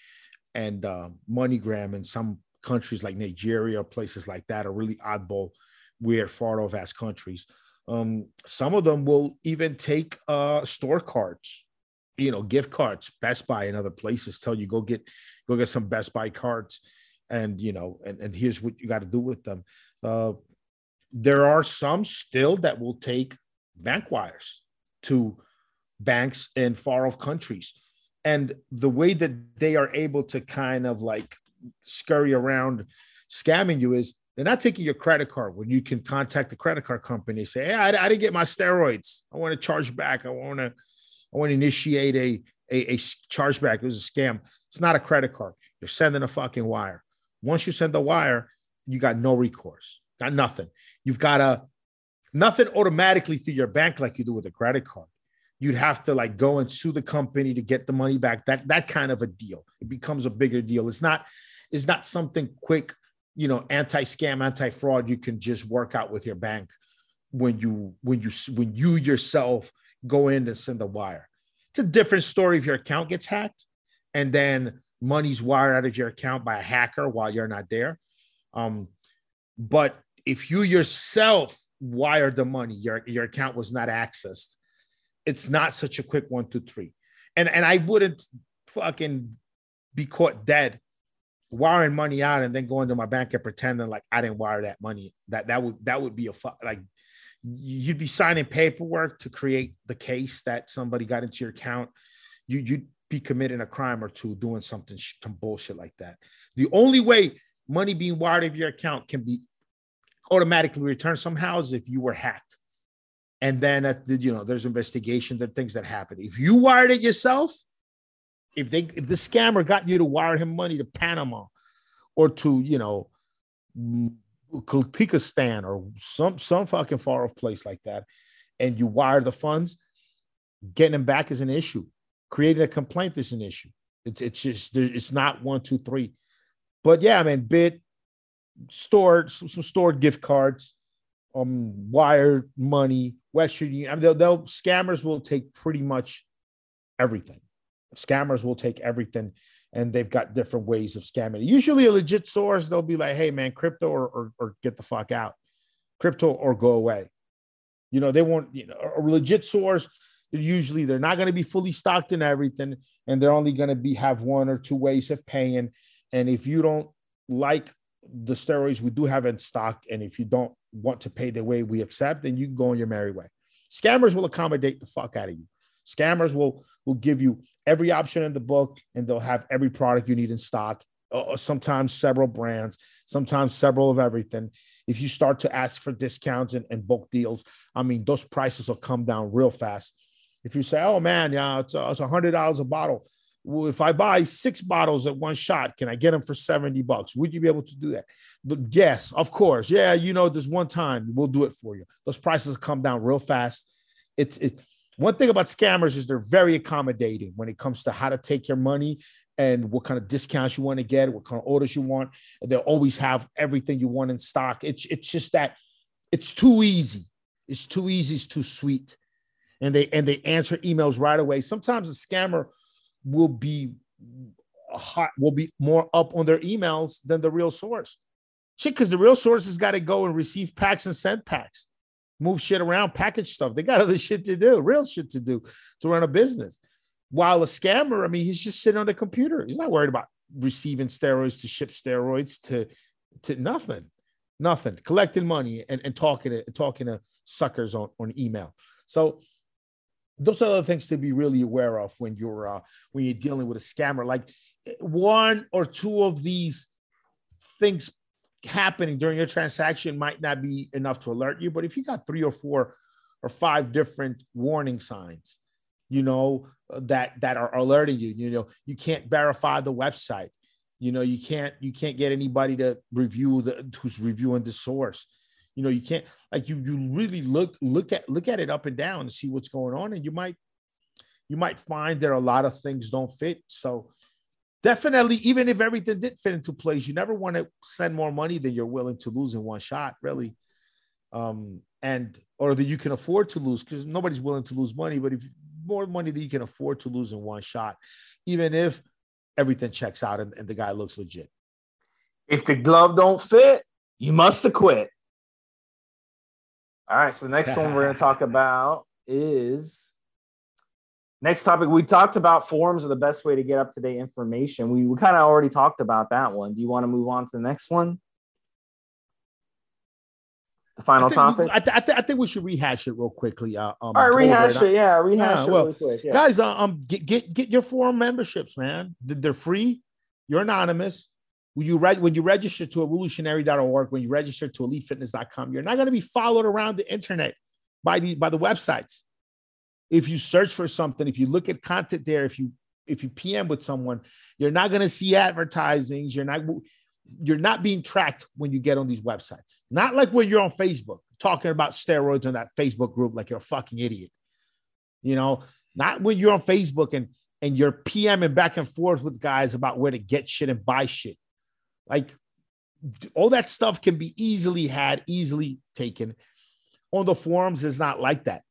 and uh, MoneyGram in some countries like Nigeria, places like that, are really oddball, weird, far off ass countries. Um, some of them will even take uh, store cards, you know, gift cards, Best Buy and other places tell you go get go get some Best Buy cards, and you know, and, and here's what you got to do with them. Uh, there are some still that will take bank wires to banks in far off countries and the way that they are able to kind of like scurry around scamming you is they're not taking your credit card. When you can contact the credit card company say hey I, I didn't get my steroids. I want to charge back. I want to i want to initiate a, a, a chargeback. It was a scam. It's not a credit card. You're sending a fucking wire. Once you send the wire you got no recourse. Got nothing. You've got a nothing automatically through your bank like you do with a credit card you'd have to like go and sue the company to get the money back. That that kind of a deal. It becomes a bigger deal. It's not it's not something quick you know anti-scam anti-fraud you can just work out with your bank when you when you when you yourself go in and send the wire. It's a different story if your account gets hacked and then money's wired out of your account by a hacker while you're not there. Um but if you yourself wired the money your your account was not accessed it's not such a quick one, two, three. And and I wouldn't fucking be caught dead wiring money out and then going to my bank and pretending like I didn't wire that money. That that would that would be a fu- like you'd be signing paperwork to create the case that somebody got into your account. You you'd be committing a crime or two doing something some bullshit like that. The only way money being wired of your account can be automatically returned somehow is if you were hacked. And then at the, you know, there's investigation, there are things that happen. If you wired it yourself, if they if the scammer got you to wire him money to Panama or to you know mm, Kyrgyzstan or some some fucking far off place like that, and you wire the funds, getting them back is an issue. Creating a complaint is an issue. It's it's just it's not one two three, but yeah, I mean, bit stored some stored gift cards, um, wire money, Western Union. I mean, they'll, they'll scammers will take pretty much everything Scammers will take everything and they've got different ways of scamming. Usually a legit source, they'll be like, hey man, crypto or, or, or get the fuck out. Crypto or go away. You know, they won't, you know, a legit source, usually they're not going to be fully stocked in everything and they're only going to be have one or two ways of paying. And if you don't like the steroids we do have in stock, and if you don't want to pay the way we accept, then you can go on your merry way. Scammers will accommodate the fuck out of you. Scammers will will give you every option in the book, and they'll have every product you need in stock. Uh, sometimes several brands, sometimes several of everything. If you start to ask for discounts and, and bulk deals, I mean, those prices will come down real fast. If you say, "Oh man, yeah, it's a, it's a hundred dollars a bottle," if I buy six bottles at one shot, can I get them for 70 bucks? Would you be able to do that? But yes, of course. Yeah, you know, this one time we'll do it for you. Those prices come down real fast. It's it, one thing about scammers is they're very accommodating when it comes to how to take your money and what kind of discounts you want to get, what kind of orders you want. They'll always have everything you want in stock. It's it's just that it's too easy. It's too easy. It's too sweet, and they and they answer emails right away. Sometimes a scammer will be hot, will be more up on their emails than the real source. Shit, because the real source has got to go and receive packs and send packs move shit around, package stuff. They got other shit to do, real shit to do to run a business. While a scammer, I mean, he's just sitting on the computer. He's not worried about receiving steroids to ship steroids to to nothing, nothing, collecting money and, and talking to talking to suckers on, on email. So those are the things to be really aware of when you're uh, when you're dealing with a scammer. Like one or two of these things happening during your transaction might not be enough to alert you, but if you got three or four or five different warning signs, you know, that that are alerting you, you know, you can't verify the website. You know, you can't you can't get anybody to review the who's reviewing the source. You know, you can't like you you really look look at look at it up and down and see what's going on, and you might you might find there are a lot of things don't fit. So definitely, even if everything did fit into place, you never want to send more money than you're willing to lose in one shot, really. Um, and or that you can afford to lose because nobody's willing to lose money, but if more money that you can afford to lose in one shot, even if everything checks out and, and the guy looks legit. If the glove don't fit, you must have quit. All right, so the next one we're going to talk about is Next topic, we talked about forums are the best way to get up to date information. We, we kind of already talked about that one. Do you want to move on to the next one? The final I topic. We, I, th- I, th- I, think we should rehash it real quickly. Uh, um, All right, rehash it. Yeah, rehash uh, it well, really quick. Yeah. Guys, uh, um, get, get get your forum memberships, man. They're free. You're anonymous. When you re- when you register to evolutionary.org, when you register to elitefitness.com, you're not going to be followed around the internet by the by the websites if you search for something, if you look at content there, if you if you PM with someone, you're not going to see advertisings. You're not you're not being tracked when you get on these websites. Not like when you're on Facebook talking about steroids on that Facebook group like you're a fucking idiot. You know, not when you're on Facebook and and you're PMing back and forth with guys about where to get shit and buy shit. Like all that stuff can be easily had, easily taken. On the forums, it's not like that.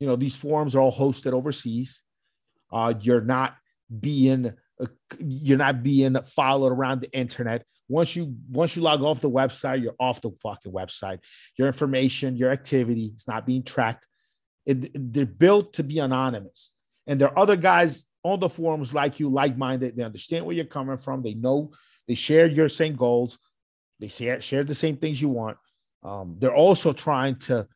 You know these forums are all hosted overseas. Uh, you're not being uh, you're not being followed around the internet. Once you once you log off the website you're off the fucking website. Your information your activity is not being tracked. It, they're built to be anonymous. And there are other guys on the forums like you like-minded. They understand where you're coming from. They know They share your same goals. They share, the same things you want. Um, they're also trying to,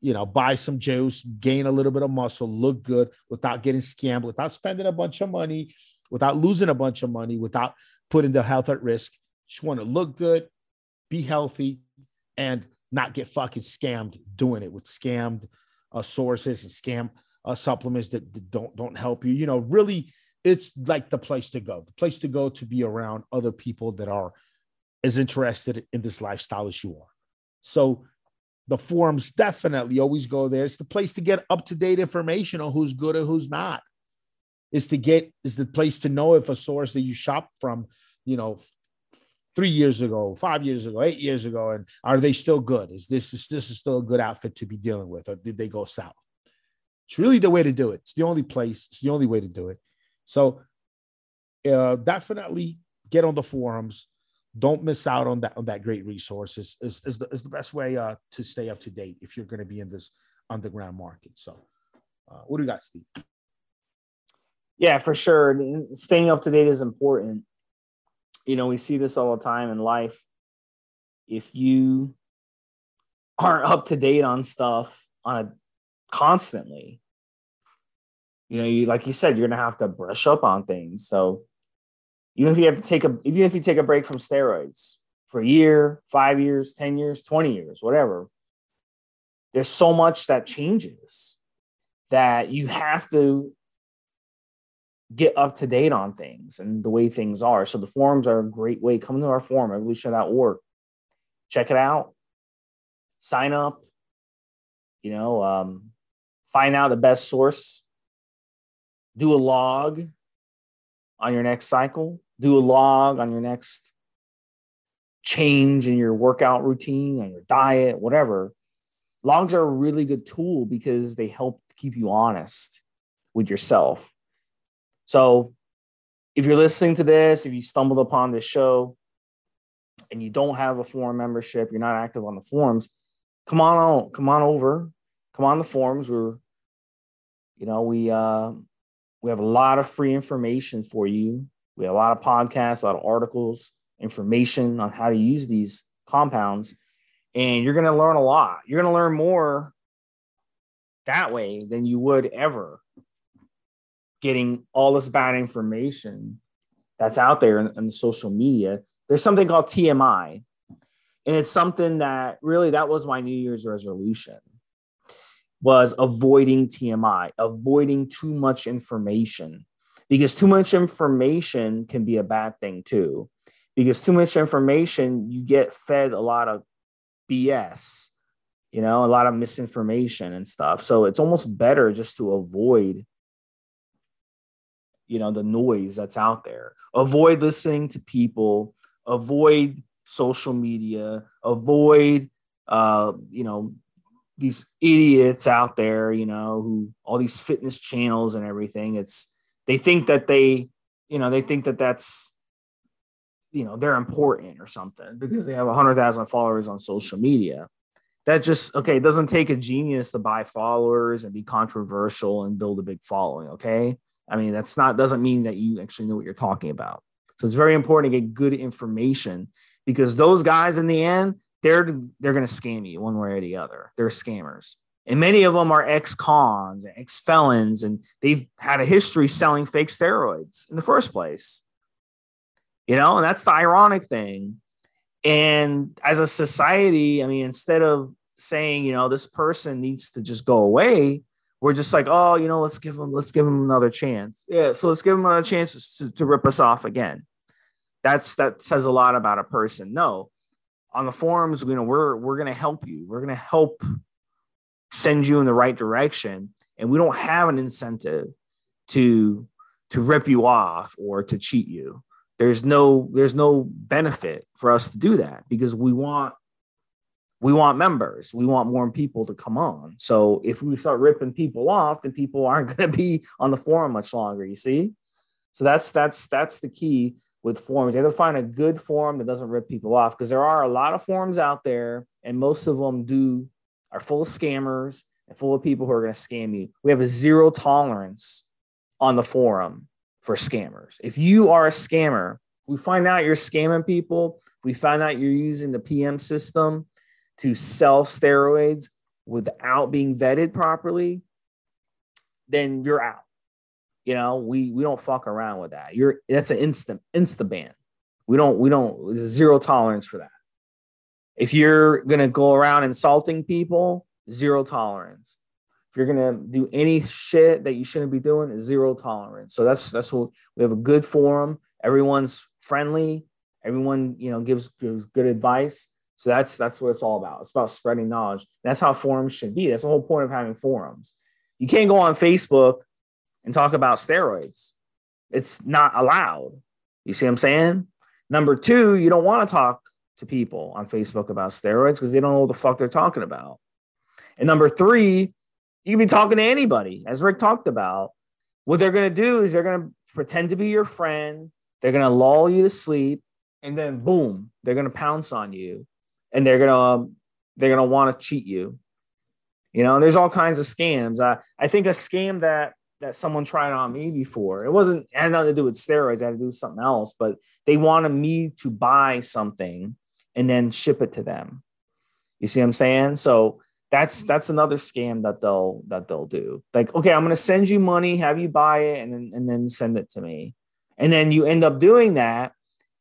you know, buy some juice, gain a little bit of muscle, look good without getting scammed, without spending a bunch of money, without losing a bunch of money, without putting their health at risk. Just want to look good, be healthy, and not get fucking scammed doing it with scammed uh, sources and scam uh, supplements that, that don't don't help you. You know, really, it's like the place to go. The place to go to be around other people that are as interested in this lifestyle as you are. So the forums definitely always go there. It's the place to get up to date information on who's good and who's not. Is to get is the place to know if a source that you shop from, you know, three years ago, five years ago, eight years ago, and are they still good? Is this is this is still a good outfit to be dealing with, or did they go south? It's really the way to do it. It's the only place. It's the only way to do it. So uh, definitely get on the forums. Don't miss out on that on that great resource is is, is, the, is the best way uh, to stay up to date if you're going to be in this underground market. So uh, what do you got steve? Yeah for sure. Staying up to date is important. You know we see this all the time in life. If you aren't up to date on stuff on a constantly you know you like you said you're gonna have to brush up on things so even if you have to take a even if you take a break from steroids for a year, five years, 10 years, 20 years, whatever, there's so much that changes that you have to get up to date on things and the way things are. So the forums are a great way. Come to our forum, evolution.org. Check it out. Sign up. You know, um, find out the best source. Do a log on your next cycle do a log on your next change in your workout routine, on your diet, whatever. Logs are a really good tool because they help keep you honest with yourself. So, if you're listening to this, if you stumbled upon this show and you don't have a forum membership, you're not active on the forums, come on on, come on over, come on the forums. We're, you know, we uh, we have a lot of free information for you we have a lot of podcasts, a lot of articles, information on how to use these compounds. And you're going to learn a lot. You're going to learn more that way than you would ever getting all this bad information that's out there in, in social media. There's something called TMI. And it's something that really that was my New Year's resolution was avoiding TMI, avoiding too much information because too much information can be a bad thing too. Because too much information, you get fed a lot of BS, you know, a lot of misinformation and stuff. So it's almost better just to avoid, you know, the noise that's out there. Avoid listening to people, avoid social media, avoid, uh, you know, these idiots out there, you know, who all these fitness channels and everything. It's they think that they, you know, they think that that's, you know, they're important or something because they have a hundred thousand followers on social media. That just okay. It doesn't take a genius to buy followers and be controversial and build a big following. Okay, I mean that's not doesn't mean that you actually know what you're talking about. So it's very important to get good information because those guys in the end they're they're going to scam you one way or the other. They're scammers. And many of them are ex cons, ex felons, and they've had a history selling fake steroids in the first place. You know, and that's the ironic thing. And as a society, I mean, instead of saying, you know, this person needs to just go away, we're just like, oh, you know, let's give them, let's give them another chance. Yeah, so let's give them another chance to, to rip us off again. That's that says a lot about a person. No, on the forums, you know, we're we're gonna help you. We're gonna help send you in the right direction. And we don't have an incentive to to rip you off or to cheat you. There's no there's no benefit for us to do that because we want we want members. We want more people to come on. So if we start ripping people off then people aren't going to be on the forum much longer you see? So that's that's that's the key with forums you have to find a good forum that doesn't rip people off because there are a lot of forums out there and most of them do are full of scammers and full of people who are going to scam you. We have a zero tolerance on the forum for scammers. If you are a scammer we find out you're scamming people, we find out you're using the PM system to sell steroids without being vetted properly, then you're out. You know, we we don't fuck around with that. You're that's an instant insta ban. We don't we don't zero tolerance for that. If you're gonna go around insulting people, zero tolerance. If you're gonna do any shit that you shouldn't be doing, zero tolerance. So that's that's what we have a good forum. Everyone's friendly. Everyone, you know, gives gives good advice. So that's that's what it's all about. It's about spreading knowledge. That's how forums should be. That's the whole point of having forums. You can't go on Facebook and talk about steroids. It's not allowed. You see what I'm saying? Number two, you don't want to talk to people on Facebook about steroids because they don't know what the fuck they're talking about. And number three, you can be talking to anybody, as Rick talked about. What they're going to do is they're going to pretend to be your friend. They're going to lull you to sleep, and then boom, they're going to pounce on you, and they're going to um, they're going to want to cheat you. You know, there's all kinds of scams. I, I think a scam that that someone tried on me before. It wasn't it had nothing to do with steroids, it had to do with something else, but they wanted me to buy something and then ship it to them. You see what I'm saying? So that's mm-hmm. that's another scam that they'll that they'll do. Like, okay, I'm gonna send you money, have you buy it, and then and then send it to me. And then you end up doing that,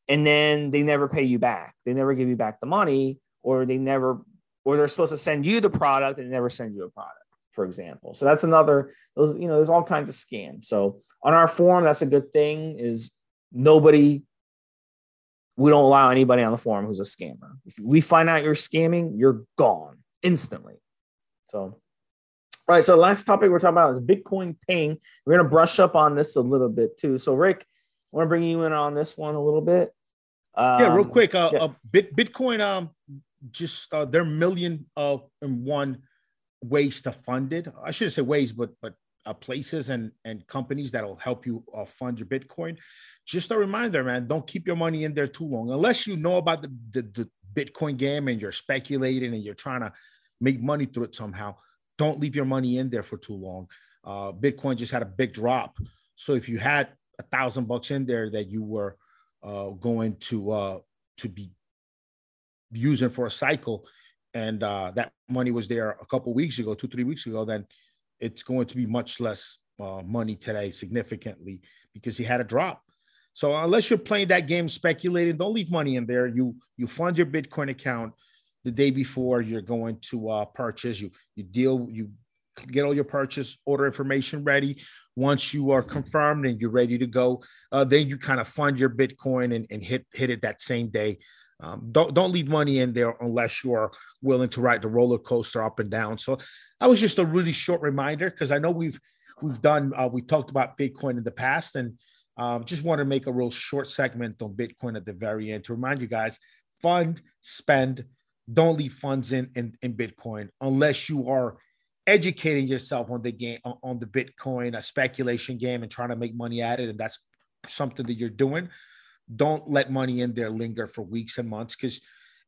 and then they never pay you back. They never give you back the money, or they never, or they're supposed to send you the product and they never send you a product for example. So that's another those you know there's all kinds of scams. So on our forum, that's a good thing. Is nobody we don't allow anybody on the forum who's a scammer. If we find out you're scamming, you're gone instantly. So, all right. So, last topic we're talking about is Bitcoin paying. We're going to brush up on this a little bit too. So, Rick, I want to bring you in on this one a little bit. Um, yeah, real um, quick. Uh, yeah. uh, Bitcoin, um, just uh, their million uh, and one ways to fund it. I shouldn't say ways, but but uh, places and and companies that'll help you uh, fund your Bitcoin. Just a reminder, man, don't keep your money in there too long unless you know about the, the, the Bitcoin game and you're speculating and you're trying to make money through it somehow. Don't leave your money in there for too long. Uh, Bitcoin just had a big drop, so if you had a thousand bucks in there that you were uh, going to uh, to be using for a cycle, and uh, that money was there a couple weeks ago, two three weeks ago, then it's going to be much less uh, money today, significantly, because he had a drop. So unless you're playing that game speculating, don't leave money in there. You you fund your Bitcoin account the day before you're going to uh, purchase. You you deal you get all your purchase order information ready. Once you are confirmed and you're ready to go, uh, then you kind of fund your Bitcoin and, and hit hit it that same day. Um, don't don't leave money in there unless you are willing to ride the roller coaster up and down. So that was just a really short reminder because I know we've we've done uh, we talked about Bitcoin in the past and um, just want to make a real short segment on Bitcoin at the very end to remind you guys: fund, spend, don't leave funds in in, in Bitcoin unless you are educating yourself on the game on the Bitcoin a speculation game and trying to make money at it, and that's something that you're doing don't let money in there linger for weeks and months because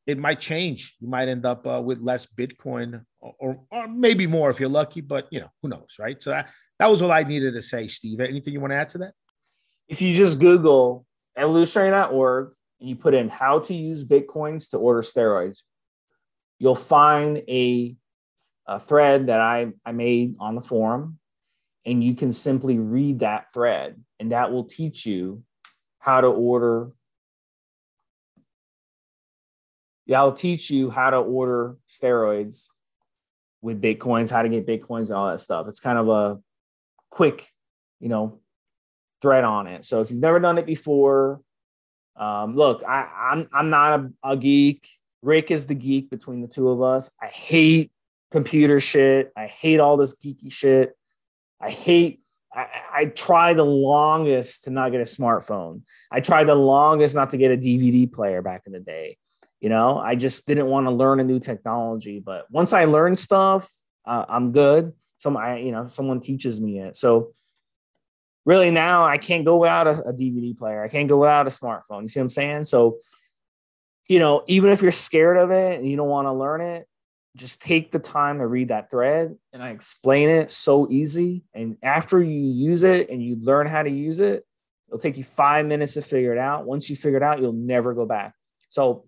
it might change. You might end up uh, with less Bitcoin or, or, or, maybe more if you're lucky, but you know, who knows, right? So that, that was all I needed to say, Steve. Anything you want to add to that? If you just Google evolutionary.org and you put in how to use Bitcoins to order steroids, you'll find a, a thread that I, I made on the forum. And you can simply read that thread, and that will teach you how to order. Yeah, I'll teach you how to order steroids with Bitcoins, how to get Bitcoins and all that stuff. It's kind of a quick, you know, thread on it. So if you've never done it before, um, look, I, I'm I'm not a, a geek. Rick is the geek between the two of us. I hate computer shit. I hate all this geeky shit. I hate I, I tried the longest to not get a smartphone. I tried the longest not to get a DVD player back in the day. You know, I just didn't want to learn a new technology. But once I learned stuff, uh, I'm good. Some, I, you know, someone teaches me it. So really now I can't go without a, a DVD player. I can't go without a smartphone. You see what I'm saying? So, you know, even if you're scared of it and you don't want to learn it, just take the time to read that thread and I explain it so easy. And after you use it and you learn how to use it, It'll take you five minutes to figure it out. Once you figure it out, you'll never go back. So,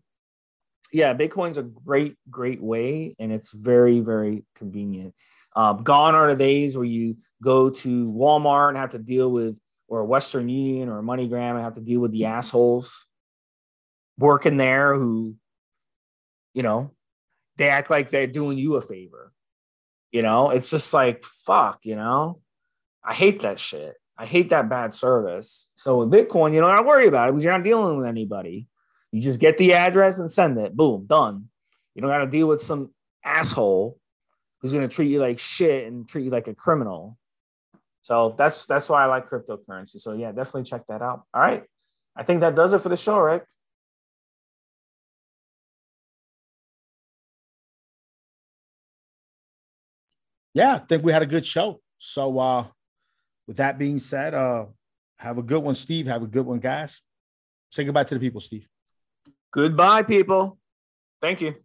yeah, Bitcoin's a great, great way, and it's very, very convenient. Um, gone are the days where you go to Walmart and have to deal with, or Western Union or MoneyGram and have to deal with the assholes working there who, you know, they act like they're doing you a favor. You know, it's just like, fuck, you know, I hate that shit. I hate that bad service. So with Bitcoin, you don't have to worry about it because you're not dealing with anybody. You just get the address and send it. Boom, done. You don't got to deal with some asshole who's going to treat you like shit and treat you like a criminal. So that's that's why I like cryptocurrency. So yeah, definitely check that out. All right. I think that does it for the show, Rick. Yeah, I think we had a good show. So uh with that being said, uh have a good one, Steve. Have a good one, guys. Say goodbye to the people, Steve. Goodbye, people. Thank you.